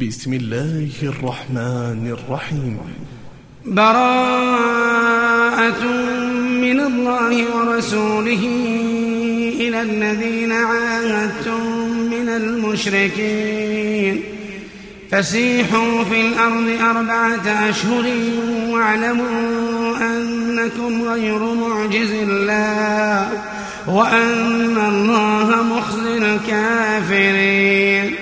بسم الله الرحمن الرحيم. براءة من الله ورسوله إلى الذين عاهدتم من المشركين. فسيحوا في الأرض أربعة أشهر واعلموا أنكم غير معجز الله وأن الله مخزي الكافرين.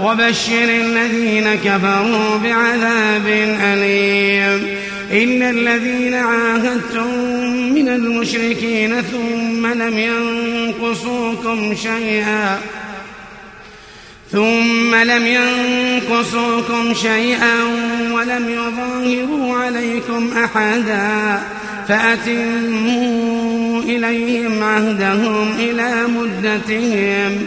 وبشر الذين كفروا بعذاب أليم. إن الذين عاهدتم من المشركين ثم لم ينقصوكم شيئا ثم لم ينقصوكم شيئا ولم يظاهروا عليكم أحدا فأتموا إليهم عهدهم إلى مدتهم.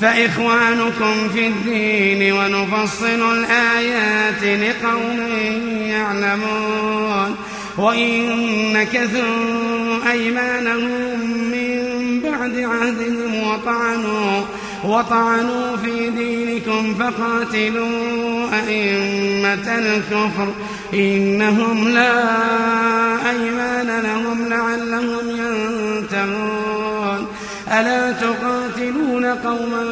فإخوانكم في الدين ونفصل الآيات لقوم يعلمون وإن نكثوا أيمانهم من بعد عهدهم وطعنوا وطعنوا في دينكم فقاتلوا أئمة الكفر إنهم لا أيمان لهم لعلهم ينتهون. ألا تقاتلون قوما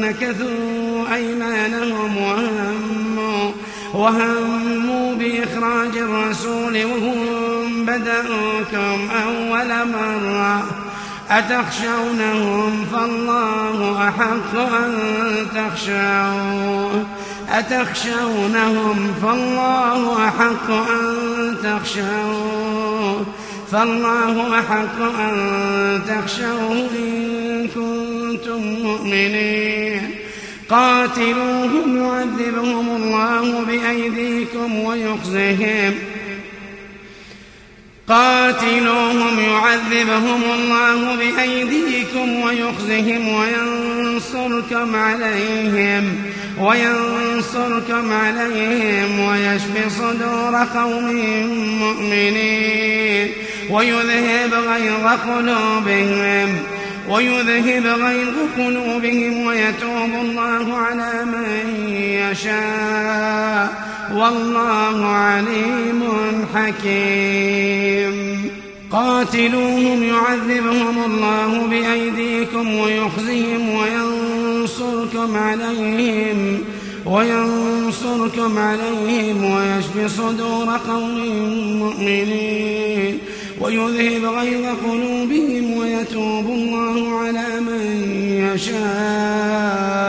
نكثوا أيمانهم وهموا وهموا بإخراج الرسول وهم بدأوكم أول مرة. أتخشونهم فالله أحق أن تخشوه. أتخشونهم فالله أحق أن تخشوه. فالله أحق أن تخشوه إن كنتم مؤمنين. قاتلوهم يعذبهم الله بأيديكم ويخزهم. قاتلوهم يعذبهم الله بأيديكم ويخزهم وينصركم عليهم وينصركم عليهم ويشفي صدور قوم مؤمنين. ويذهب غيظ قلوبهم ويذهب غيظ قلوبهم ويتوب الله على من يشاء. والله عليم حكيم. قاتلوهم يعذبهم الله بأيديكم ويخزيهم وينصركم عليهم وينصركم عليهم ويشفي صدور قوم مؤمنين. ويذهب غيظ قلوبهم ويتوب الله على من يشاء.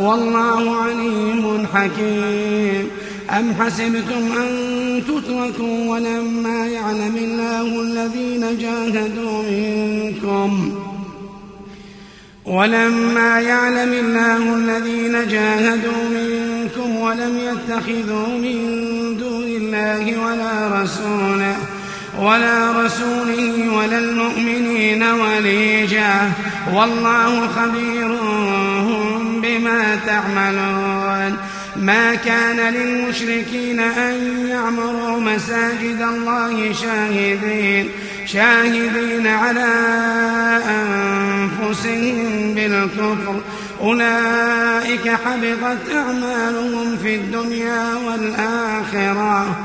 والله عليم حكيم. أم حسبتم أن تتركوا ولما يعلم الله الذين جاهدوا منكم؟ ولما يعلم الله الذين جاهدوا منكم ولم يتخذوا من دون الله ولا رسوله ولا رسوله ولا المؤمنين وليجا. والله خبير بما تعملون. ما كان للمشركين أن يعمروا مساجد الله شاهدين. شاهدين على أنفسهم بالكفر. أولئك حبطت أعمالهم في الدنيا والآخرة.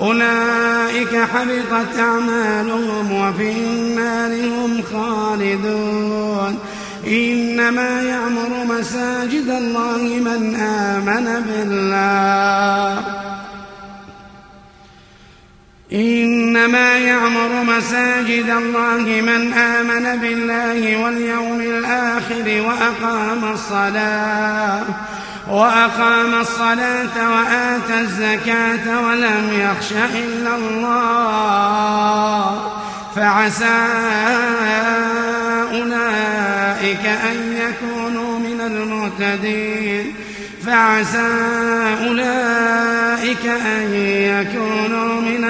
أولئك حبطت أعمالهم وفي النار هم خالدون. إنما يعمر مساجد الله من آمن بالله. إنما يعمر مساجد الله من آمن بالله واليوم الآخر وأقام الصلاة. وأقام الصلاة وآتى الزكاة ولم يخش إلا الله. فعسى أولئك أن يكونوا من المهتدين. فعسى أولئك أن يكونوا من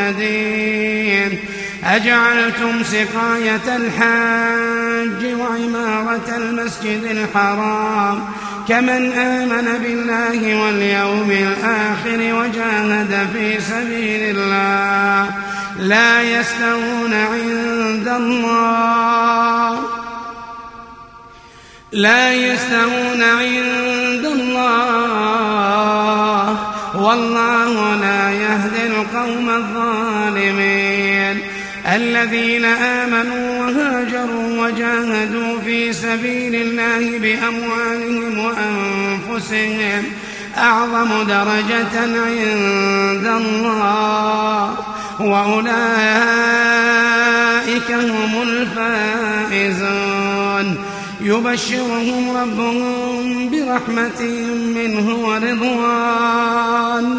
المهتدين. أجعلتم سقاية الحاج وعمارة المسجد الحرام. كمن آمن بالله واليوم الآخر وجاهد في سبيل الله لا يستوون عند الله. لا يستوون عند الله. والله لا يهدي القوم الظالمين. الذين آمنوا وهاجروا وجاهدوا في سبيل الله بأموالهم وأنفسهم. أعظم درجة عند الله. وأولئك هم الفائزون. يبشرهم ربهم برحمة منه ورضوان.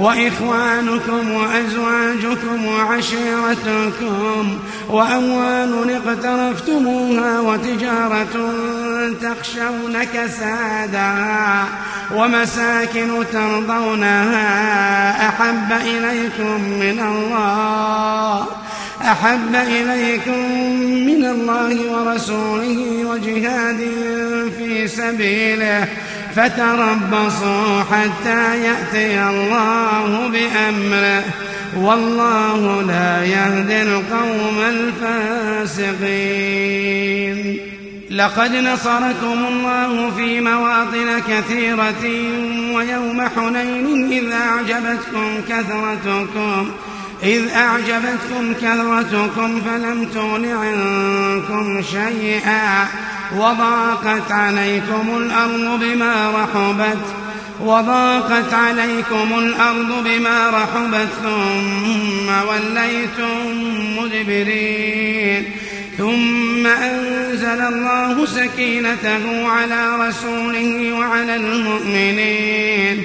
وإخوانكم وأزواجكم وعشيرتكم وأموال اقترفتموها وتجارة تخشون كسادها ومساكن ترضونها أحب إليكم من الله أحب إليكم من الله ورسوله وجهاد في سبيله. فتربصوا حتى يأتي الله بأمره. والله لا يهدي القوم الفاسقين. لقد نصركم الله في مواطن كثيرة ويوم حنين إذ أعجبتكم كثرتكم. إذ أعجبتكم كثرتكم فلم تغن عنكم شيئا وضاقت عليكم الأرض بما رحبت وضاقت عليكم الأرض بما رحبت ثم وليتم مدبرين. ثم أنزل الله سكينته على رسوله وعلى المؤمنين.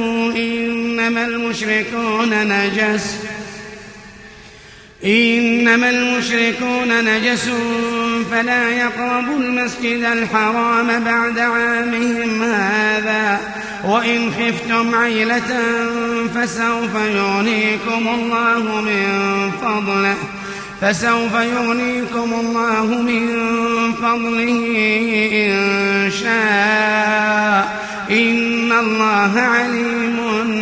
إنما المشركون نجس. إنما المشركون نجس. فلا يقربوا المسجد الحرام بعد عامهم هذا. وإن خفتم عيلة فسوف يغنيكم الله من فضله. فسوف يغنيكم الله من فضله إن شاء. إن الله عليم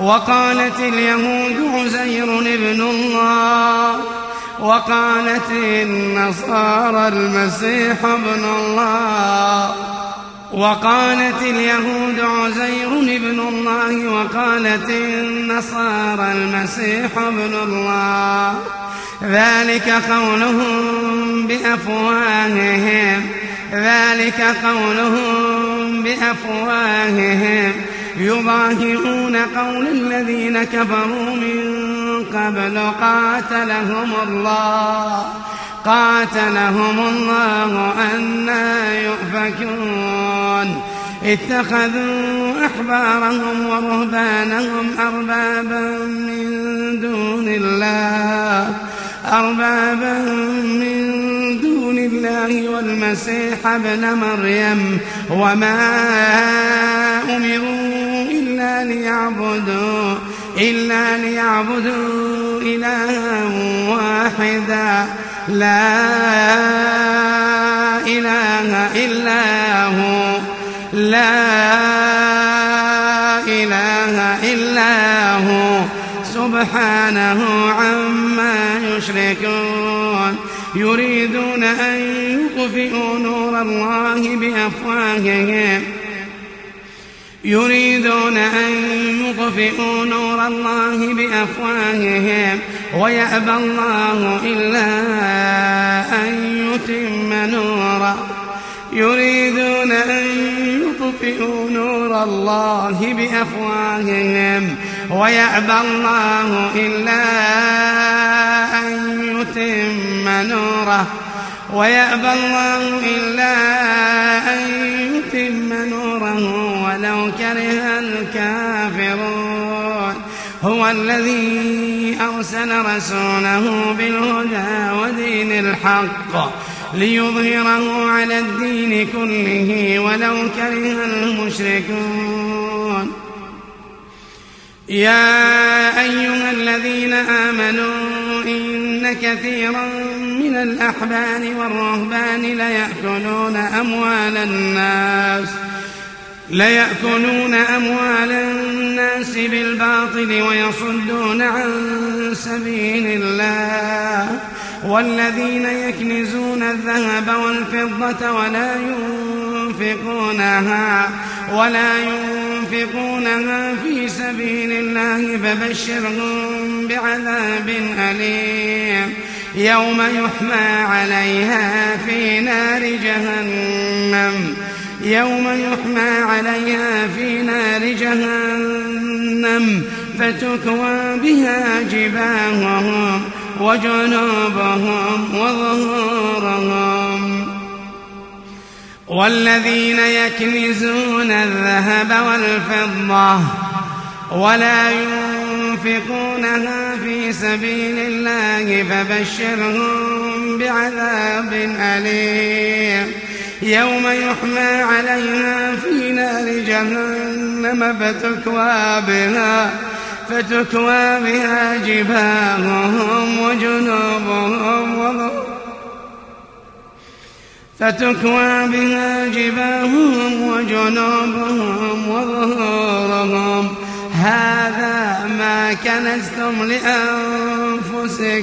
وقالت اليهود عزير ابن الله وقالت النصارى المسيح ابن الله وقالت اليهود عزير ابن الله وقالت النصارى المسيح ابن الله ذلك قولهم بأفواههم ذلك قولهم بأفواههم يضاهئون قول الذين كفروا من قبل قاتلهم الله قاتلهم الله أنا يؤفكون. اتخذوا أحبارهم ورهبانهم أربابا من دون الله. أربابا من دون الله والمسيح ابن مريم وما أمروا إلا ليعبدوا إلا ليعبدوا إلها واحدا. لا إله إلا هو. لا إله إلا هو. سبحانه عما يشركون يريدون أن يطفئوا نور الله بأفواههم. يريدون أن يطفئوا نور الله بأفواههم. ويأبى الله إلا أن يتم نوره. يريدون أن يطفئوا نور الله بأفواههم. ويأبى الله إلا أن يتم نوره. ويأبى الله إلا أن يتم نوره ولو كره الكافرون. هو الذي أرسل رسوله بالهدى ودين الحق ليظهره على الدين كله ولو كره المشركون. يا أيها الذين آمنوا إن كثيرا من الأحبار والرهبان ليأكلون أموال الناس ليأكلون أموال الناس بالباطل ويصدون عن سبيل الله. والذين يكنزون الذهب والفضة ولا ينفقونها ولا ينفقونها في سبيل الله فبشرهم بعذاب أليم. يوم يحمى عليها في نار جهنم. يوم يحمى عليها في نار جهنم. فتكوى بها جباههم. وجنوبهم وظهورهم. والذين يكنزون الذهب والفضة ولا ينفقونها في سبيل الله فبشرهم بعذاب أليم. يوم يحمى عليها في نار جهنم فتكوى بها. فتكوى بها جباههم وجنوبهم فتكوى بها جباههم وجنوبهم وظهورهم. هذا ما كنزتم لأنفسكم.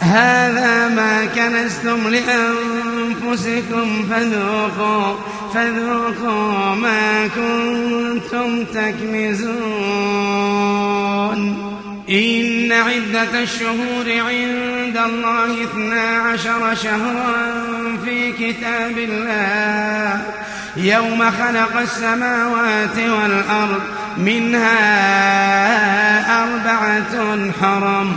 هذا ما كنزتم لأنفسكم فذوقوا فذوقوا ما كنتم تكنزون. إن عدة الشهور عند الله اثنا عشر شهرا في كتاب الله. يوم خلق السماوات والأرض منها أربعة حرم.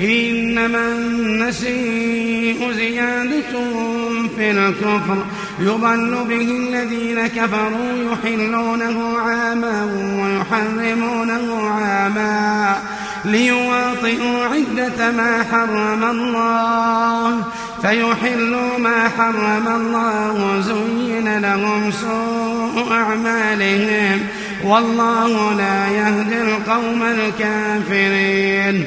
إنما النسيء زيادة في الكفر. يضل به الذين كفروا يحلونه عاما ويحرمونه عاما ليواطئوا عدة ما حرم الله. فيحلوا ما حرم الله زين لهم سوء أعمالهم. والله لا يهدي القوم الكافرين.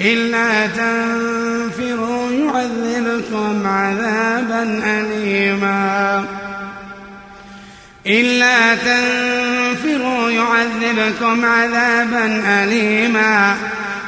إلا تنفروا يعذبكم عذابا أليما. إلا تنفروا يعذبكم عذابا أليما.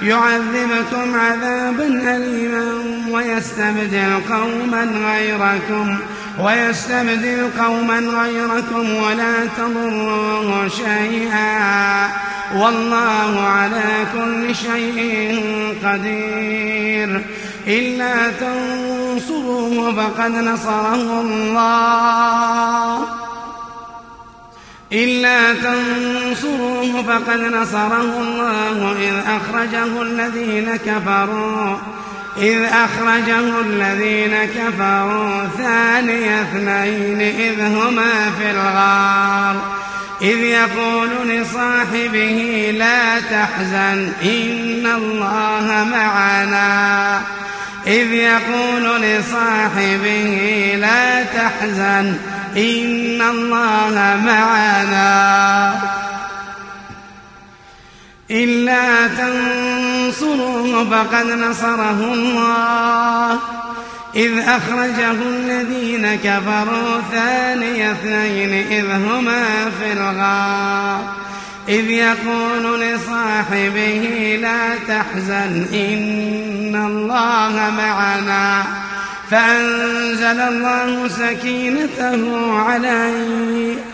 يعذبكم عذابا أليما ويستبدل قوما غيركم. ويستبدل قوما غيركم ولا تضروه شيئا. والله على كل شيء قدير. إلا تنصروه فقد نصره الله. إلا تنصروه فقد نصره الله إذ أخرجه الذين كفروا. إذ أخرجه الذين كفروا ثاني اثنين إذ هما في الغار. إذ يقول لصاحبه لا تحزن إن الله معنا. إذ يقول لصاحبه لا تحزن إن الله معنا. إلا تنصروه فقد نصره الله. إذ أخرجه الذين كفروا ثاني اثنين إذ هما في الغار. إذ يقول لصاحبه لا تحزن إن الله معنا. فأنزل الله سكينته عليه.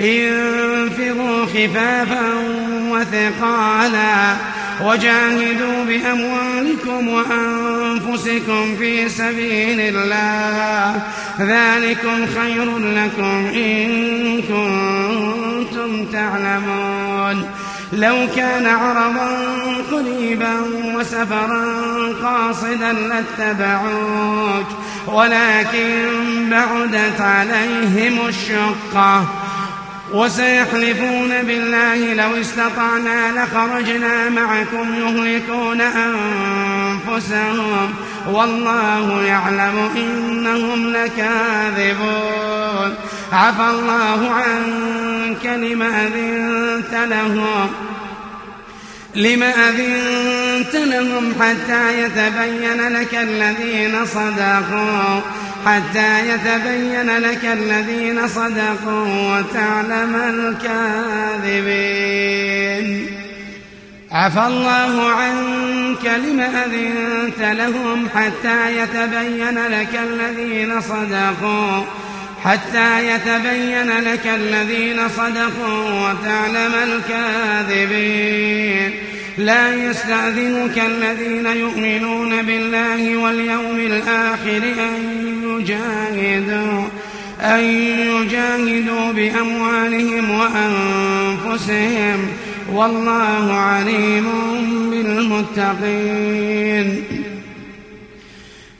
انفروا خفافا وثقالا وجاهدوا بأموالكم وأنفسكم في سبيل الله. ذلكم خير لكم إن كنتم تعلمون. لو كان عرضا قريبا وسفرا قاصدا لاتبعوك ولكن بعدت عليهم الشقة. وسيحلفون بالله لو استطعنا لخرجنا معكم يهلكون أنفسهم. والله يعلم إنهم لكاذبون. عفى الله عنك لما أذنت لهم. لما أذنت لهم حتى يتبين لك الذين صدقوا حتى يتبين لك الذين صدقوا وتعلم الكاذبين. عفى الله عنك لم أذنت لهم حتى يتبين لك الذين صدقوا حتى يتبين لك الذين صدقوا وتعلم الكاذبين. لا يستأذنك الذين يؤمنون بالله واليوم الآخر أن يجاهدوا أن يجاهدوا بأموالهم وأنفسهم. والله عليم بالمتقين.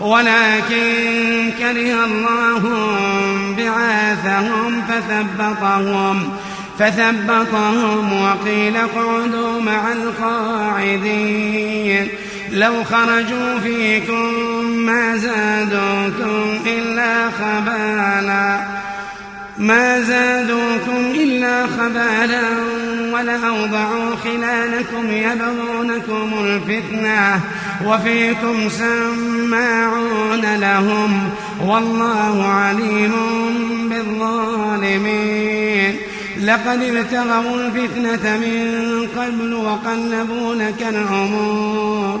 ولكن كره الله بعاثهم فثبطهم فثبطهم وقيل اقعدوا مع القاعدين. لو خرجوا فيكم ما زادوكم إلا خبالا. ما زادوكم إلا خبالا ولأوضعوا خلالكم يبغونكم الفتنة وفيكم سماعون لهم والله عليم بالظالمين. لقد ابتغوا الفتنة من قبل وقلبوا لك الأمور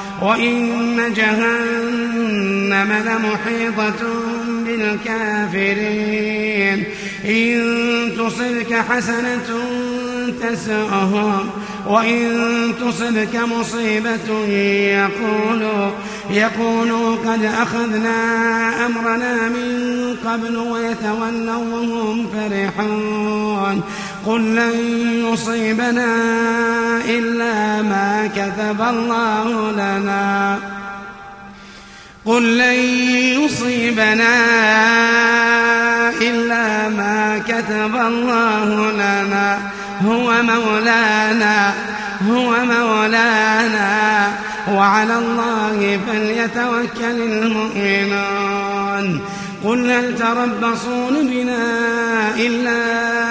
وإن جهنم لمحيطة بالكافرين. إن تصلك حسنة تسؤهم وإن تصبك مصيبة يقولوا يقولوا قد أخذنا أمرنا من قبل ويتولوا وهم فرحون. قل لن يصيبنا إلا ما كتب الله لنا. قل لن يصيبنا إلا ما كتب الله لنا. هو مولانا هو مولانا. وعلى الله فليتوكل المؤمنون. قل هل تربصون بنا إلا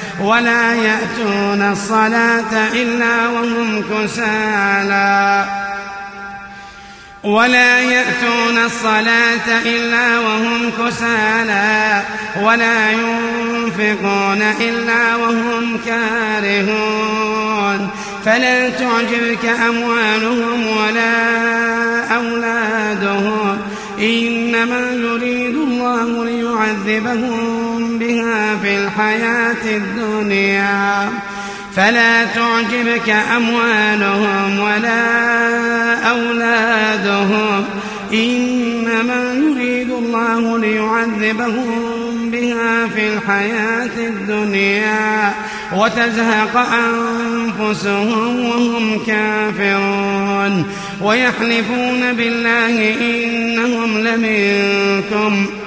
ولا يأتون الصلاة إلا وهم كسالى. ولا يأتون الصلاة إلا وهم كسالى. ولا ينفقون إلا وهم كارهون. فلا تعجبك أموالهم ولا أولادهم. إنما يريد الله ليعذبهم بها في الحياة الدنيا. فلا تعجبك أموالهم ولا أولادهم. إنما يريد الله ليعذبهم بها في الحياة الدنيا وتزهق أنفسهم وهم كافرون. ويحلفون بالله إنهم لمنكم.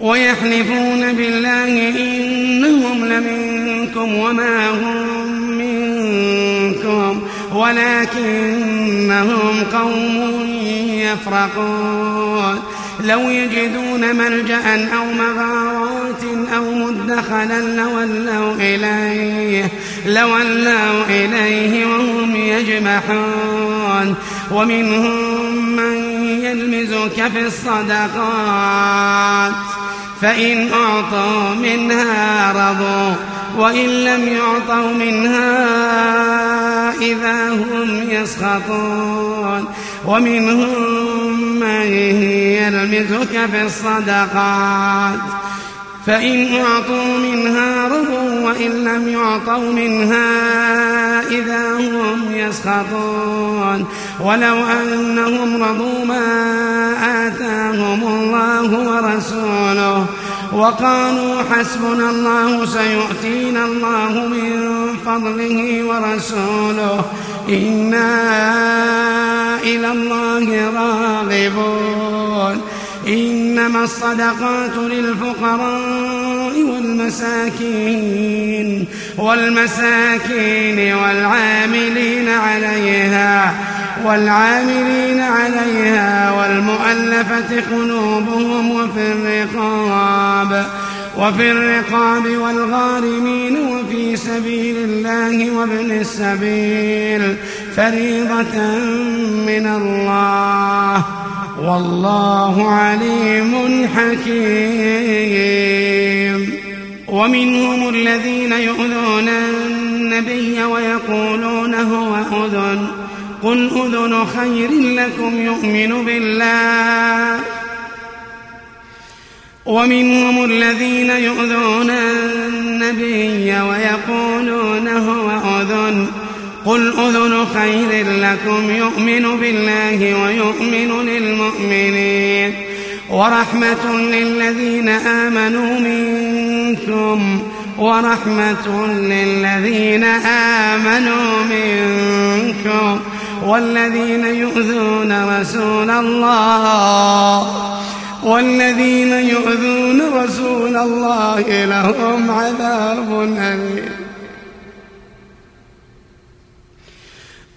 ويحلفون بالله إنهم لمنكم وما هم منكم ولكنهم قوم يفرقون. لو يجدون ملجأ أو مغارات أو مدخلا لولوا إليه لولوا إليه وهم يجمحون. ومنهم من يلمزك في الصدقات. فإن أعطوا منها رضوا وإن لم يعطوا منها إذا هم يسخطون. ومنهم من يلمزك في الصدقات. فإن أعطوا منها رضوا وإن لم يعطوا منها إذا هم يسخطون. ولو أنهم رضوا ما آتاهم الله ورسوله وقالوا حسبنا الله سيؤتينا الله من فضله ورسوله إنا إلى الله راغبون. الصدقات للفقراء والمساكين والمساكين والعاملين عليها والعاملين عليها والمؤلفة قلوبهم وفي الرقاب وفي الرقاب والغارمين وفي سبيل الله وابن السبيل فريضة من الله. والله عليم حكيم. ومنهم الذين يؤذون النبي ويقولون هو أذن. قل أذن خير لكم يؤمن بالله. ومنهم الذين يؤذون النبي ويقولون هو أذن. قل أذن خير لكم يؤمن بالله ويؤمن للمؤمنين ورحمة للذين آمنوا منكم ورحمة للذين آمنوا منكم والذين يؤذون رسول الله والذين يؤذون رسول الله لهم عذاب أليم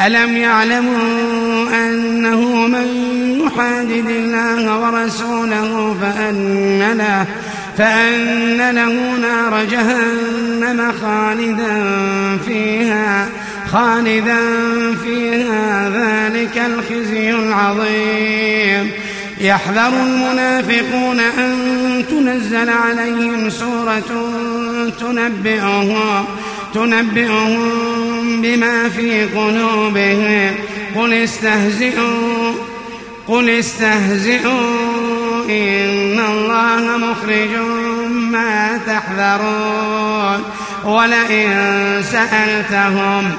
ألم يعلموا أنه من يحادد الله ورسوله فأن له فأن له نار جهنم خالدا فيها خالدا فيها. ذلك الخزي العظيم. يحذر المنافقون أن تنزل عليهم سورة تنبئهم. تنبئهم بما في قلوبهم قل استهزئوا قل استهزئوا إن الله مخرج ما تحذرون. ولئن سألتهم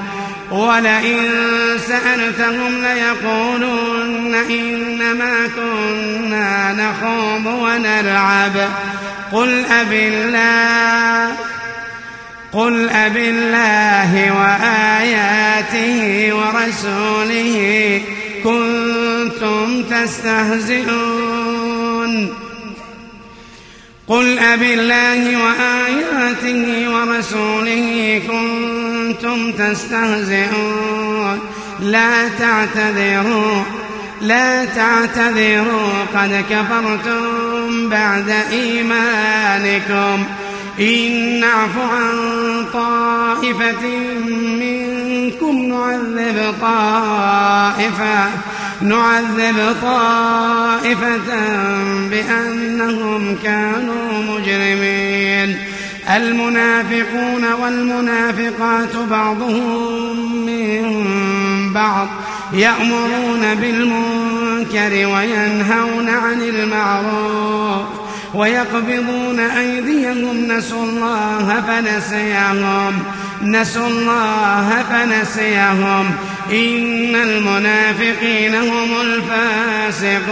ولئن سألتهم ليقولن إنما كنا نخوض ونلعب. قل أب الله قل أب الله وآياته ورسوله كنتم تستهزئون. قل أب الله وآياته ورسوله كنتم تستهزئون. لا تعتذروا لا تعتذروا قد كفرتم بعد إيمانكم. إن نعف عن طائفة منكم نعذب طائفة نعذب طائفة بأنهم كانوا مجرمين. المنافقون والمنافقات بعضهم من بعض يأمرون بالمنكر وينهون عن المعروف. ويقبضون أيديهم نسوا الله فنسيهم. نسوا الله فنسيهم. إن المنافقين هم الفاسقون.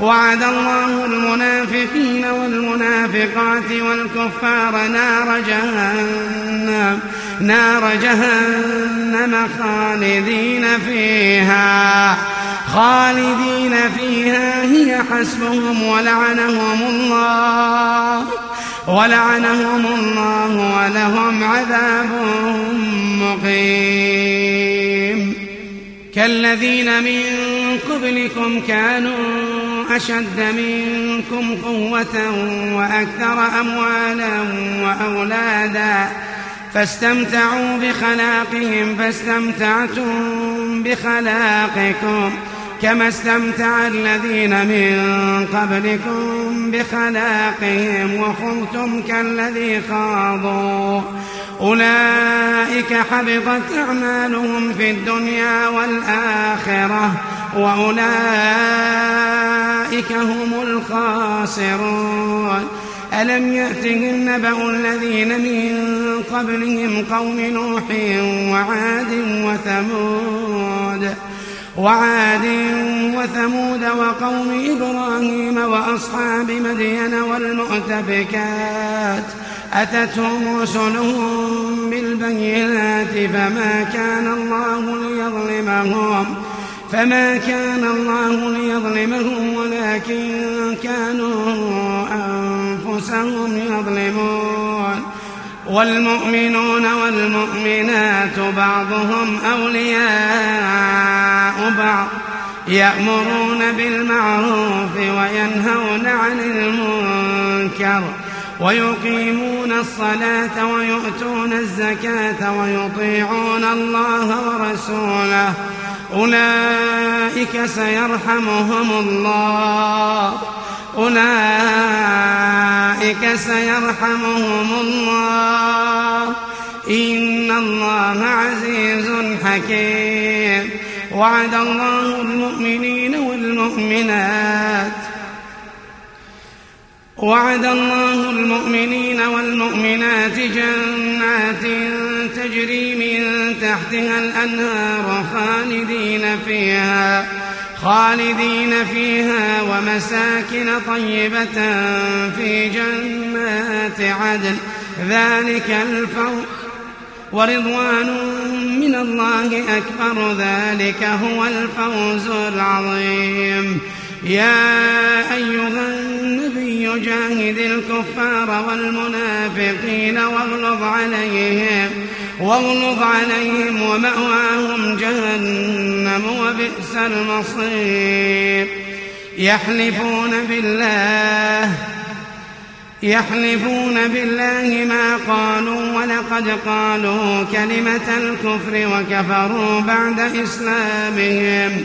وعد الله المنافقين والمنافقات والكفار نار جهنم. نار جهنم خالدين فيها. خالدين فيها هي حسبهم ولعنهم الله ولعنهم الله ولهم عذاب مقيم. كالذين من قبلكم كانوا أشد منكم قوة وأكثر أموالا وأولادا فاستمتعوا بخلاقهم فاستمتعتم بخلاقكم. كما استمتع الذين من قبلكم بخلاقهم وخذتم كالذي خاضوا. أولئك حبطت أعمالهم في الدنيا والآخرة وأولئك هم الخاسرون. ألم يأتهم نبأ الذين من قبلهم قوم نوح وعاد وثمود؟ وعاد وثمود وقوم إبراهيم وأصحاب مدين والمؤتفكات أتتهم رسلهم بالبينات فما كان الله ليظلمهم فما كان الله ليظلمهم ولكن كانوا أنفسهم يظلمون والمؤمنون والمؤمنات بعضهم أولياء بعض يأمرون بالمعروف وينهون عن المنكر ويقيمون الصلاة ويؤتون الزكاة ويطيعون الله ورسوله. أولئك سيرحمهم الله. أولئك سيرحمهم الله. إن الله عزيز حكيم. وعد الله المؤمنين والمؤمنات. وعد الله المؤمنين والمؤمنات جنات تجري من تحتها الأنهار خالدين فيها. خالدين فيها ومساكن طيبة في جنات عدن. ذلك الفوز ورضوان من الله أكبر. ذلك هو الفوز العظيم. يا أيها النبي جاهد الكفار والمنافقين واغلظ عليهم. واغلظ عليهم ومأواهم جهنم وبئس المصير. يحلفون بالله يحلفون بالله ما قالوا ولقد قالوا كلمة الكفر وكفروا بعد إسلامهم.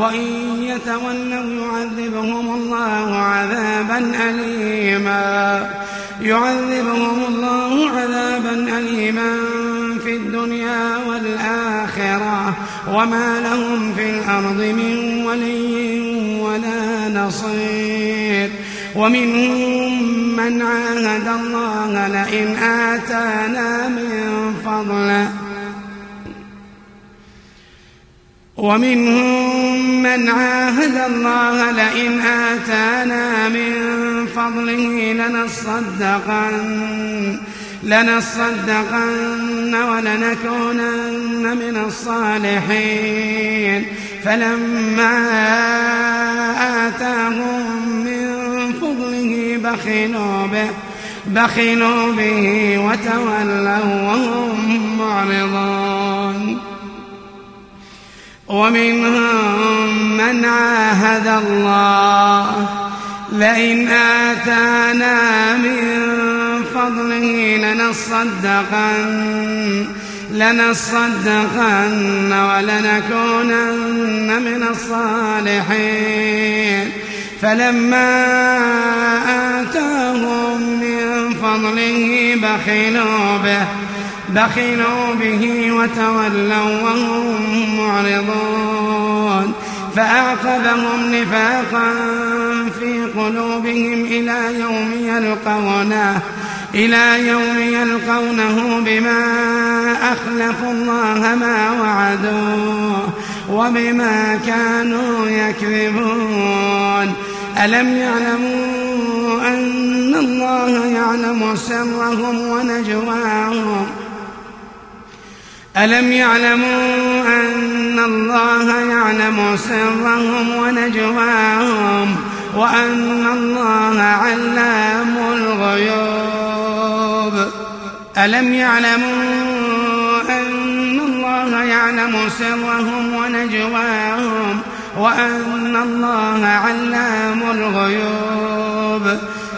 وإن يتولوا يعذبهم الله عذابا أليما. يعذبهم الله عذابا أليما في الدنيا والآخرة وما لهم في الأرض من ولي ولا نصير. ومنهم من عاهد الله لئن آتانا من فضله. ومنهم من عاهد الله لئن آتانا من فضله لنصدقن لنصدقن ولنكونن من الصالحين. فلما آتاهم من فضله بخلوا به بخلوا به وتولوا وهم معرضون. ومنهم من عاهد الله. لئن آتانا من فضله لنصدقن لنصدقن ولنكونن من الصالحين. فلما آتاهم من فضله بخلوا به بخلوا به وتولوا وهم معرضون. فأعقبهم نفاقا في قلوبهم إلى يوم يلقونه إلى يوم يلقونه بما أخلفوا الله ما وعدوه وبما كانوا يكذبون. ألم يعلموا أن الله يعلم سرهم ونجواهم؟ ألم يعلموا أن الله يعلم سرهم ونجواهم وأن الله علام الغيوب؟ ألم يعلموا أن الله يعلم سرهم ونجواهم وأن الله علام الغيوب؟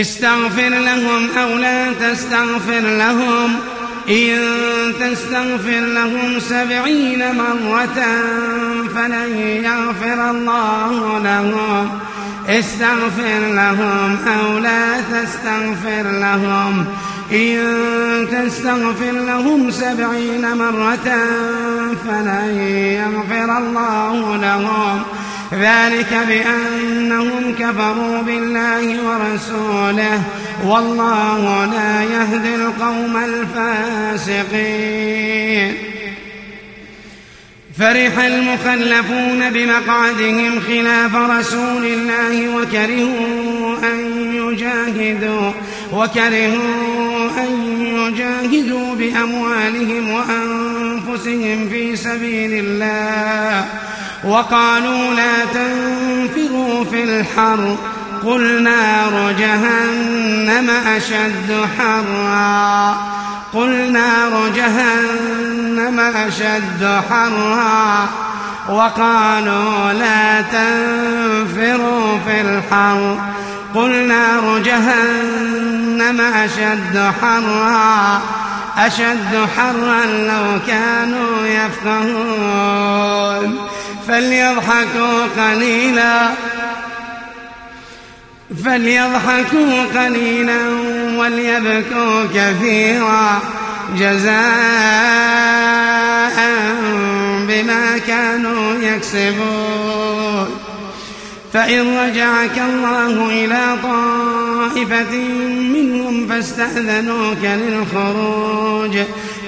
استغفر لهم أو لا تستغفر لهم. إن تستغفر لهم سبعين مرة فلن يغفر الله لهم. استغفر لهم أو لا تستغفر لهم. إن تستغفر لهم سبعين مرة فلن يغفر الله لهم. ذلك بأنهم كفروا بالله ورسوله والله لا يهدي القوم الفاسقين. فرح المخلفون بمقعدهم خلاف رسول الله وكرهوا أن يجاهدوا وكرهوا أن يجاهدوا بأموالهم وأنفسهم في سبيل الله. وقالوا لا تنفروا في الحر. قل نار جهنم أشد حرا. قل نار جهنم أشد حرا. وقالوا لا تنفروا في الحر. قل نار جهنم أشد حرا. أشد حرا لو كانوا يفقهون. فليضحكوا قليلا. فليضحكوا قليلا وليبكوا كثيرا. جزاء بما كانوا يكسبون. فإن رجعك الله إلى طائفة منهم فاستأذنوك للخروج.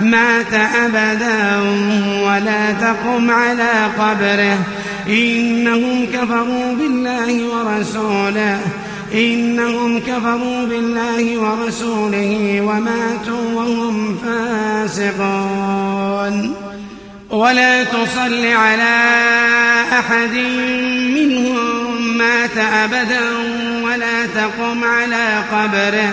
مات أبدا ولا تقم على قبره. إنهم كفروا بالله ورسوله. إنهم كفروا بالله ورسوله وماتوا وهم فاسقون. ولا تصل على أحد منهم مات أبدا ولا تقم على قبره.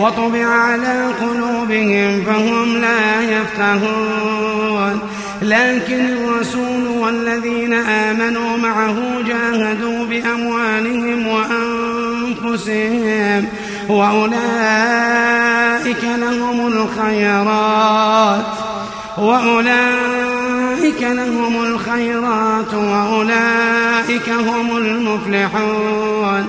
وطبع على قلوبهم فهم لا يفقهون لكن الرسول والذين آمنوا معه جاهدوا بأموالهم وأنفسهم وأولئك لهم الخيرات وأولئك لهم الخيرات وأولئك هم المفلحون.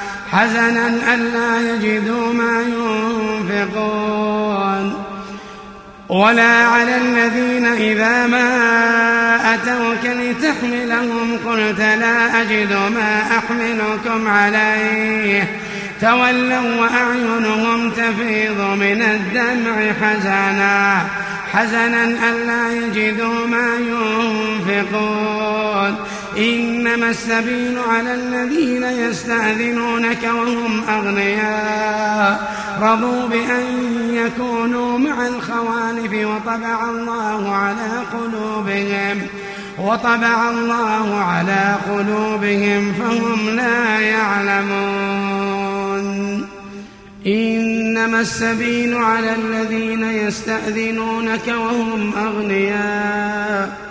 حزنا ألا يجدوا ما ينفقون. ولا على الذين إذا ما أتوك لتحملهم قلت لا أجد ما أحملكم عليه. تولوا وأعينهم تفيض من الدمع حزنا. حزنا ألا يجدوا ما ينفقون. إنما السبيل على الذين يستأذنونك وهم أغنياء. رضوا بأن يكونوا مع الخوالف وطبع الله على قلوبهم. وطبع الله على قلوبهم فهم لا يعلمون. إنما السبيل على الذين يستأذنونك وهم أغنياء.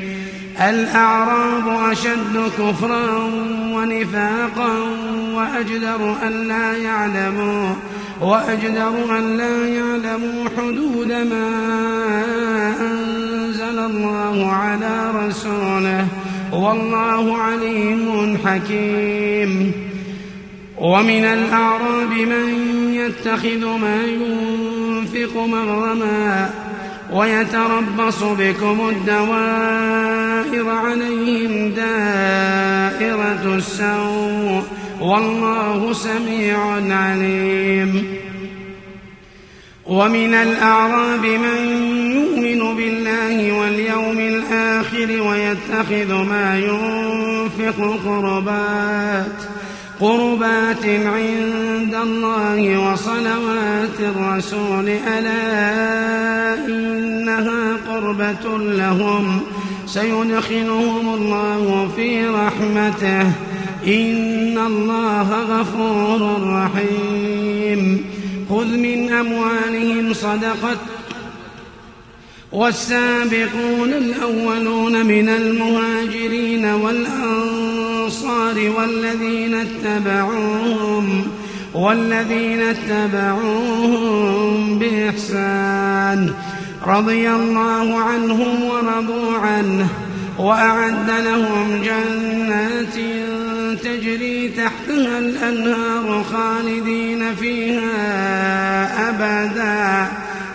الأعراب أشد كفرا ونفاقا وأجدر أن لا يعلموا وأجدر أن لا يعلموا حدود ما أنزل الله على رسوله. والله عليم حكيم. ومن الأعراب من يتخذ ما ينفق مغرما ويتربص بكم الدوائر عليهم دائرة السوء والله سميع عليم. ومن الأعراب من يؤمن بالله واليوم الآخر ويتخذ ما ينفق قربات قربات عند الله وصلوات الرسول ألا قربة لهم سيدخلهم الله في رحمته. إن الله غفور رحيم. خذ من أموالهم صدقة. والسابقون الأولون من المهاجرين والأنصار والذين اتبعوهم والذين اتبعوهم بإحسان. رضي الله عنهم ورضوا عنه وأعد لهم جنات تجري تحتها الأنهار خالدين فيها أبدا.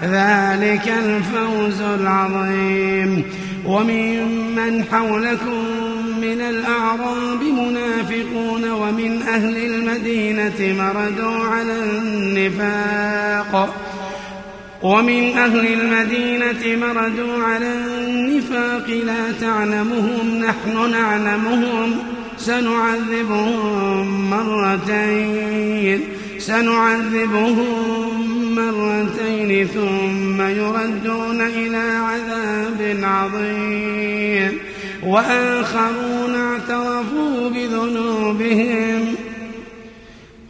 ذلك الفوز العظيم. وممن حولكم من الأعراب منافقون ومن أهل المدينة مردوا على النفاق. ومن أهل المدينة مردوا على النفاق لا تعلمهم نحن نعلمهم. سنعذبهم مرتين سنعذبهم مرتين ثم يردون إلى عذاب عظيم. وآخرون اعترفوا بذنوبهم.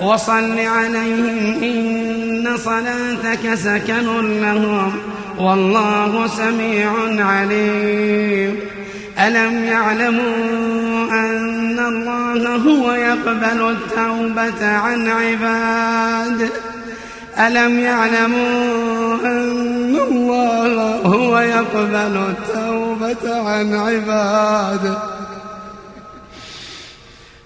وصل عليهم إن صلاتك سكن لهم والله سميع عليم. ألم يعلموا أن الله هو يقبل التوبة عن عباد؟ ألم يعلموا أن الله هو يقبل التوبة عن عباد؟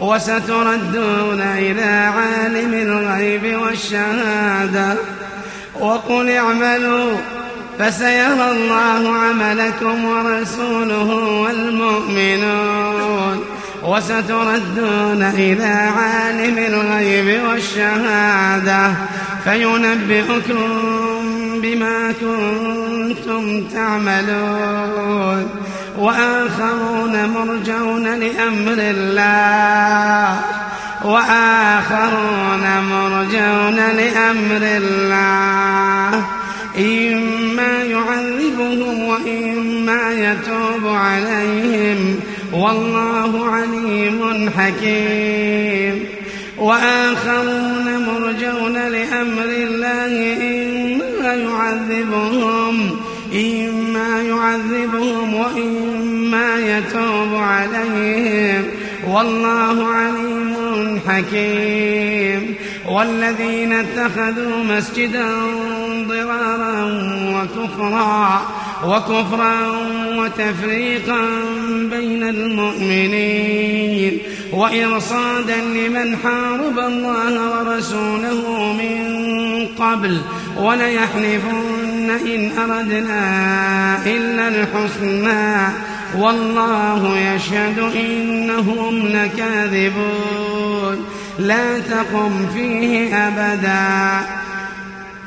وستردون إلى عالم الغيب والشهادة. وقل اعملوا فسيرى الله عملكم ورسوله والمؤمنون. وستردون إلى عالم الغيب والشهادة. فينبئكم بما كنتم تعملون. وآخرون مرجون لأمر الله. وآخرون مرجون لأمر الله. إما يعذبهم وإما يتوب عليهم. والله عليم حكيم. وآخرون مرجون لأمر الله يعذبهم وإما يتوب عليهم. والله عليم حكيم. والذين اتخذوا مسجدا ضرارا وكفرا وكفرا وتفريقا بين المؤمنين وإرصادا لمن حارب الله ورسوله من قبل وليحلفن إن أردنا إلا الحسنى والله يشهد إنهم لكاذبون لا تقم فيه أبدا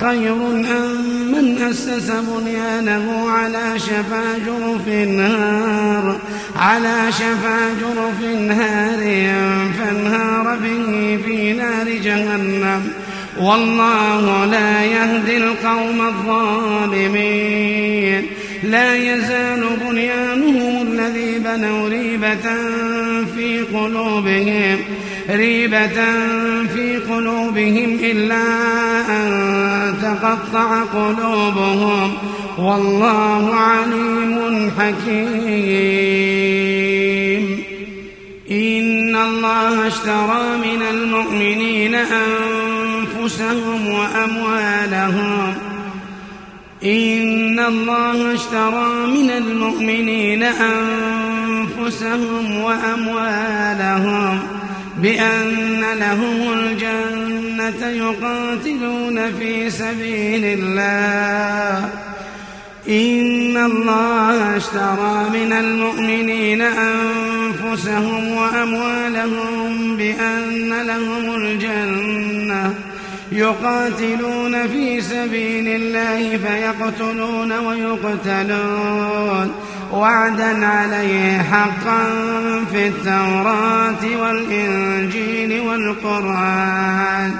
خير أم من أسس بنيانه على شفا جرف نار على شفا جرف نار فانهار به في نار جهنم. والله لا يهدي القوم الظالمين. لا يزال بنيانهم الذي بنوا ريبة في قلوبهم ريبة في قلوبهم إلا أن تقطع قلوبهم. والله عليم حكيم. إن الله اشترى من المؤمنين أنفسهم وأموالهم. إن الله اشترى من المؤمنين أنفسهم وأموالهم بأن لهم الجنة يقاتلون في سبيل الله. إن الله اشترى من المؤمنين أنفسهم وأموالهم بأن لهم الجنة يقاتلون في سبيل الله فيقتلون ويقتلون. وعدا عليه حقا في التوراة والإنجيل والقرآن.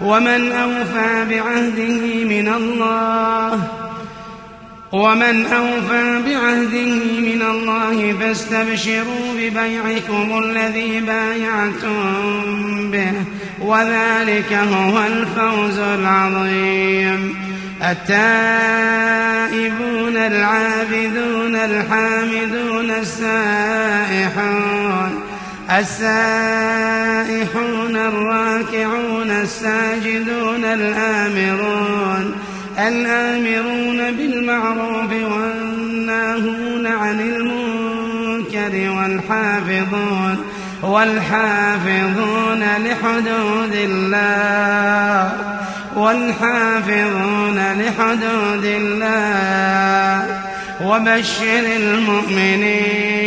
ومن أوفى بعهده من الله ومن أوفى بعهده من الله فاستبشروا ببيعكم الذي بايعتم به وذلك هو الفوز العظيم. التائبون العابدون الحامدون السائحون السائحون الراكعون الساجدون الآمرون الآمرون بالمعروف والناهون عن المنكر والحافظون والحافظون لحدود الله والحافظون لحدود الله وبشر المؤمنين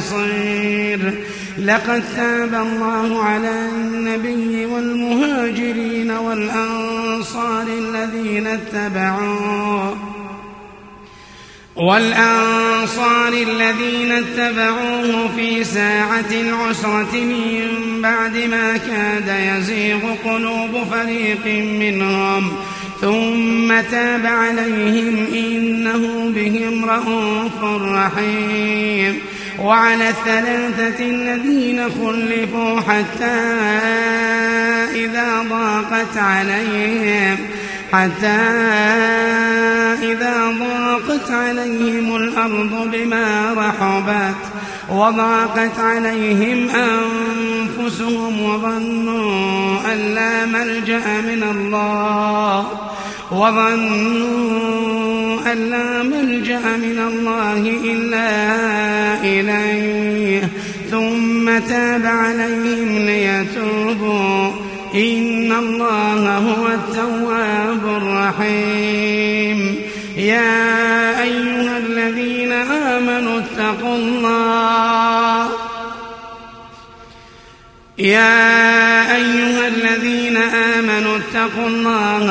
ولا نصير. لقد تاب الله على النبي والمهاجرين والأنصار الذين اتبعوه. والأنصار الذين اتبعوه في ساعة العسرة من بعد ما كاد يزيغ قلوب فريق منهم. ثم تاب عليهم إنه بهم رءوف رحيم. وعلى الثلاثة الذين خلفوا حتى إذا ضاقت عليهم حتى إذا ضاقت عليهم الأرض بما رحبت وضاقت عليهم أنفسهم وظنوا أن لا ملجأ من الله وظنوا أن لا ملجأ من الله إلا إليه. ثم تاب عليهم ليتوبوا. إن الله هو التواب الرحيم. يا أيها الذين آمنوا اتقوا الله. يا أيها الذين آمنوا اتقوا الله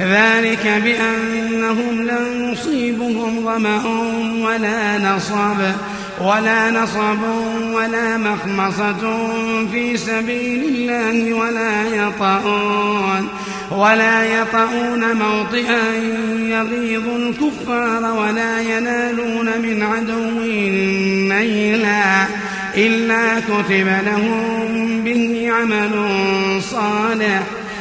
ذلك بأنهم لا يصيبهم ظمأ ولا نصب ولا نصب ولا مخمصة في سبيل الله ولا يطؤون ولا يطؤون موطئا يغيظ الكفار ولا ينالون من عدو نيلا إلا كتب لهم به عمل صالح.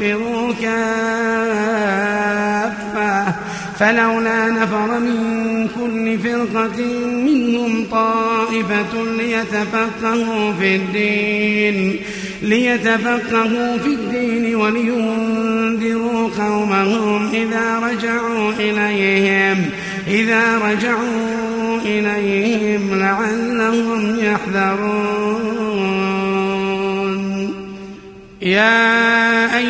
لينفروا كافة. فلولا نفر من كل فرقة منهم طائفة ليتفقهوا في الدين ليتفقهوا في الدين ولينذروا قومهم إذا رجعوا إليهم. إذا رجعوا إليهم لعلهم يحذرون. يا أيها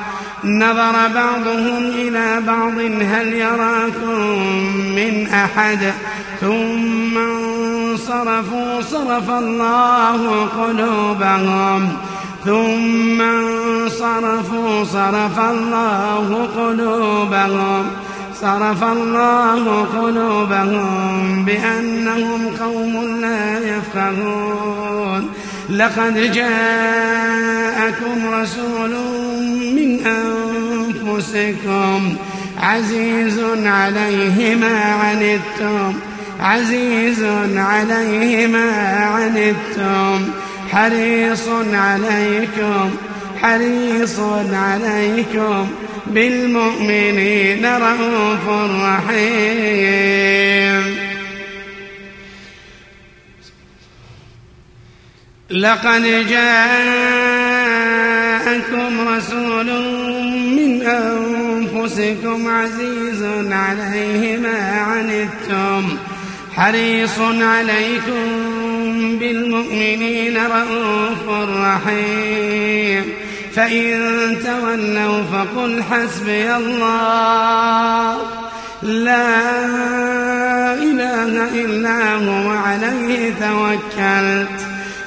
نظر بعضهم إلى بعض هل يراكم من أحد؟ ثم انصرفوا صرف الله قلوبهم. ثم انصرفوا صرف الله قلوبهم. صرف الله قلوبهم بأنهم قوم لا يفقهون. لقد جاءكم رسول من أنفسكم. عزيز عليه ما عنتم. عزيز عليه ما عنتم. حريص عليكم. حريص عليكم. بالمؤمنين رؤوف رحيم. لقد جاءكم رسول من أنفسكم عزيز عليه ما عنتم حريص عليكم بالمؤمنين رؤوف رحيم. فإن تولوا فقل حسبي الله لا إله إلا هو عليه توكلت.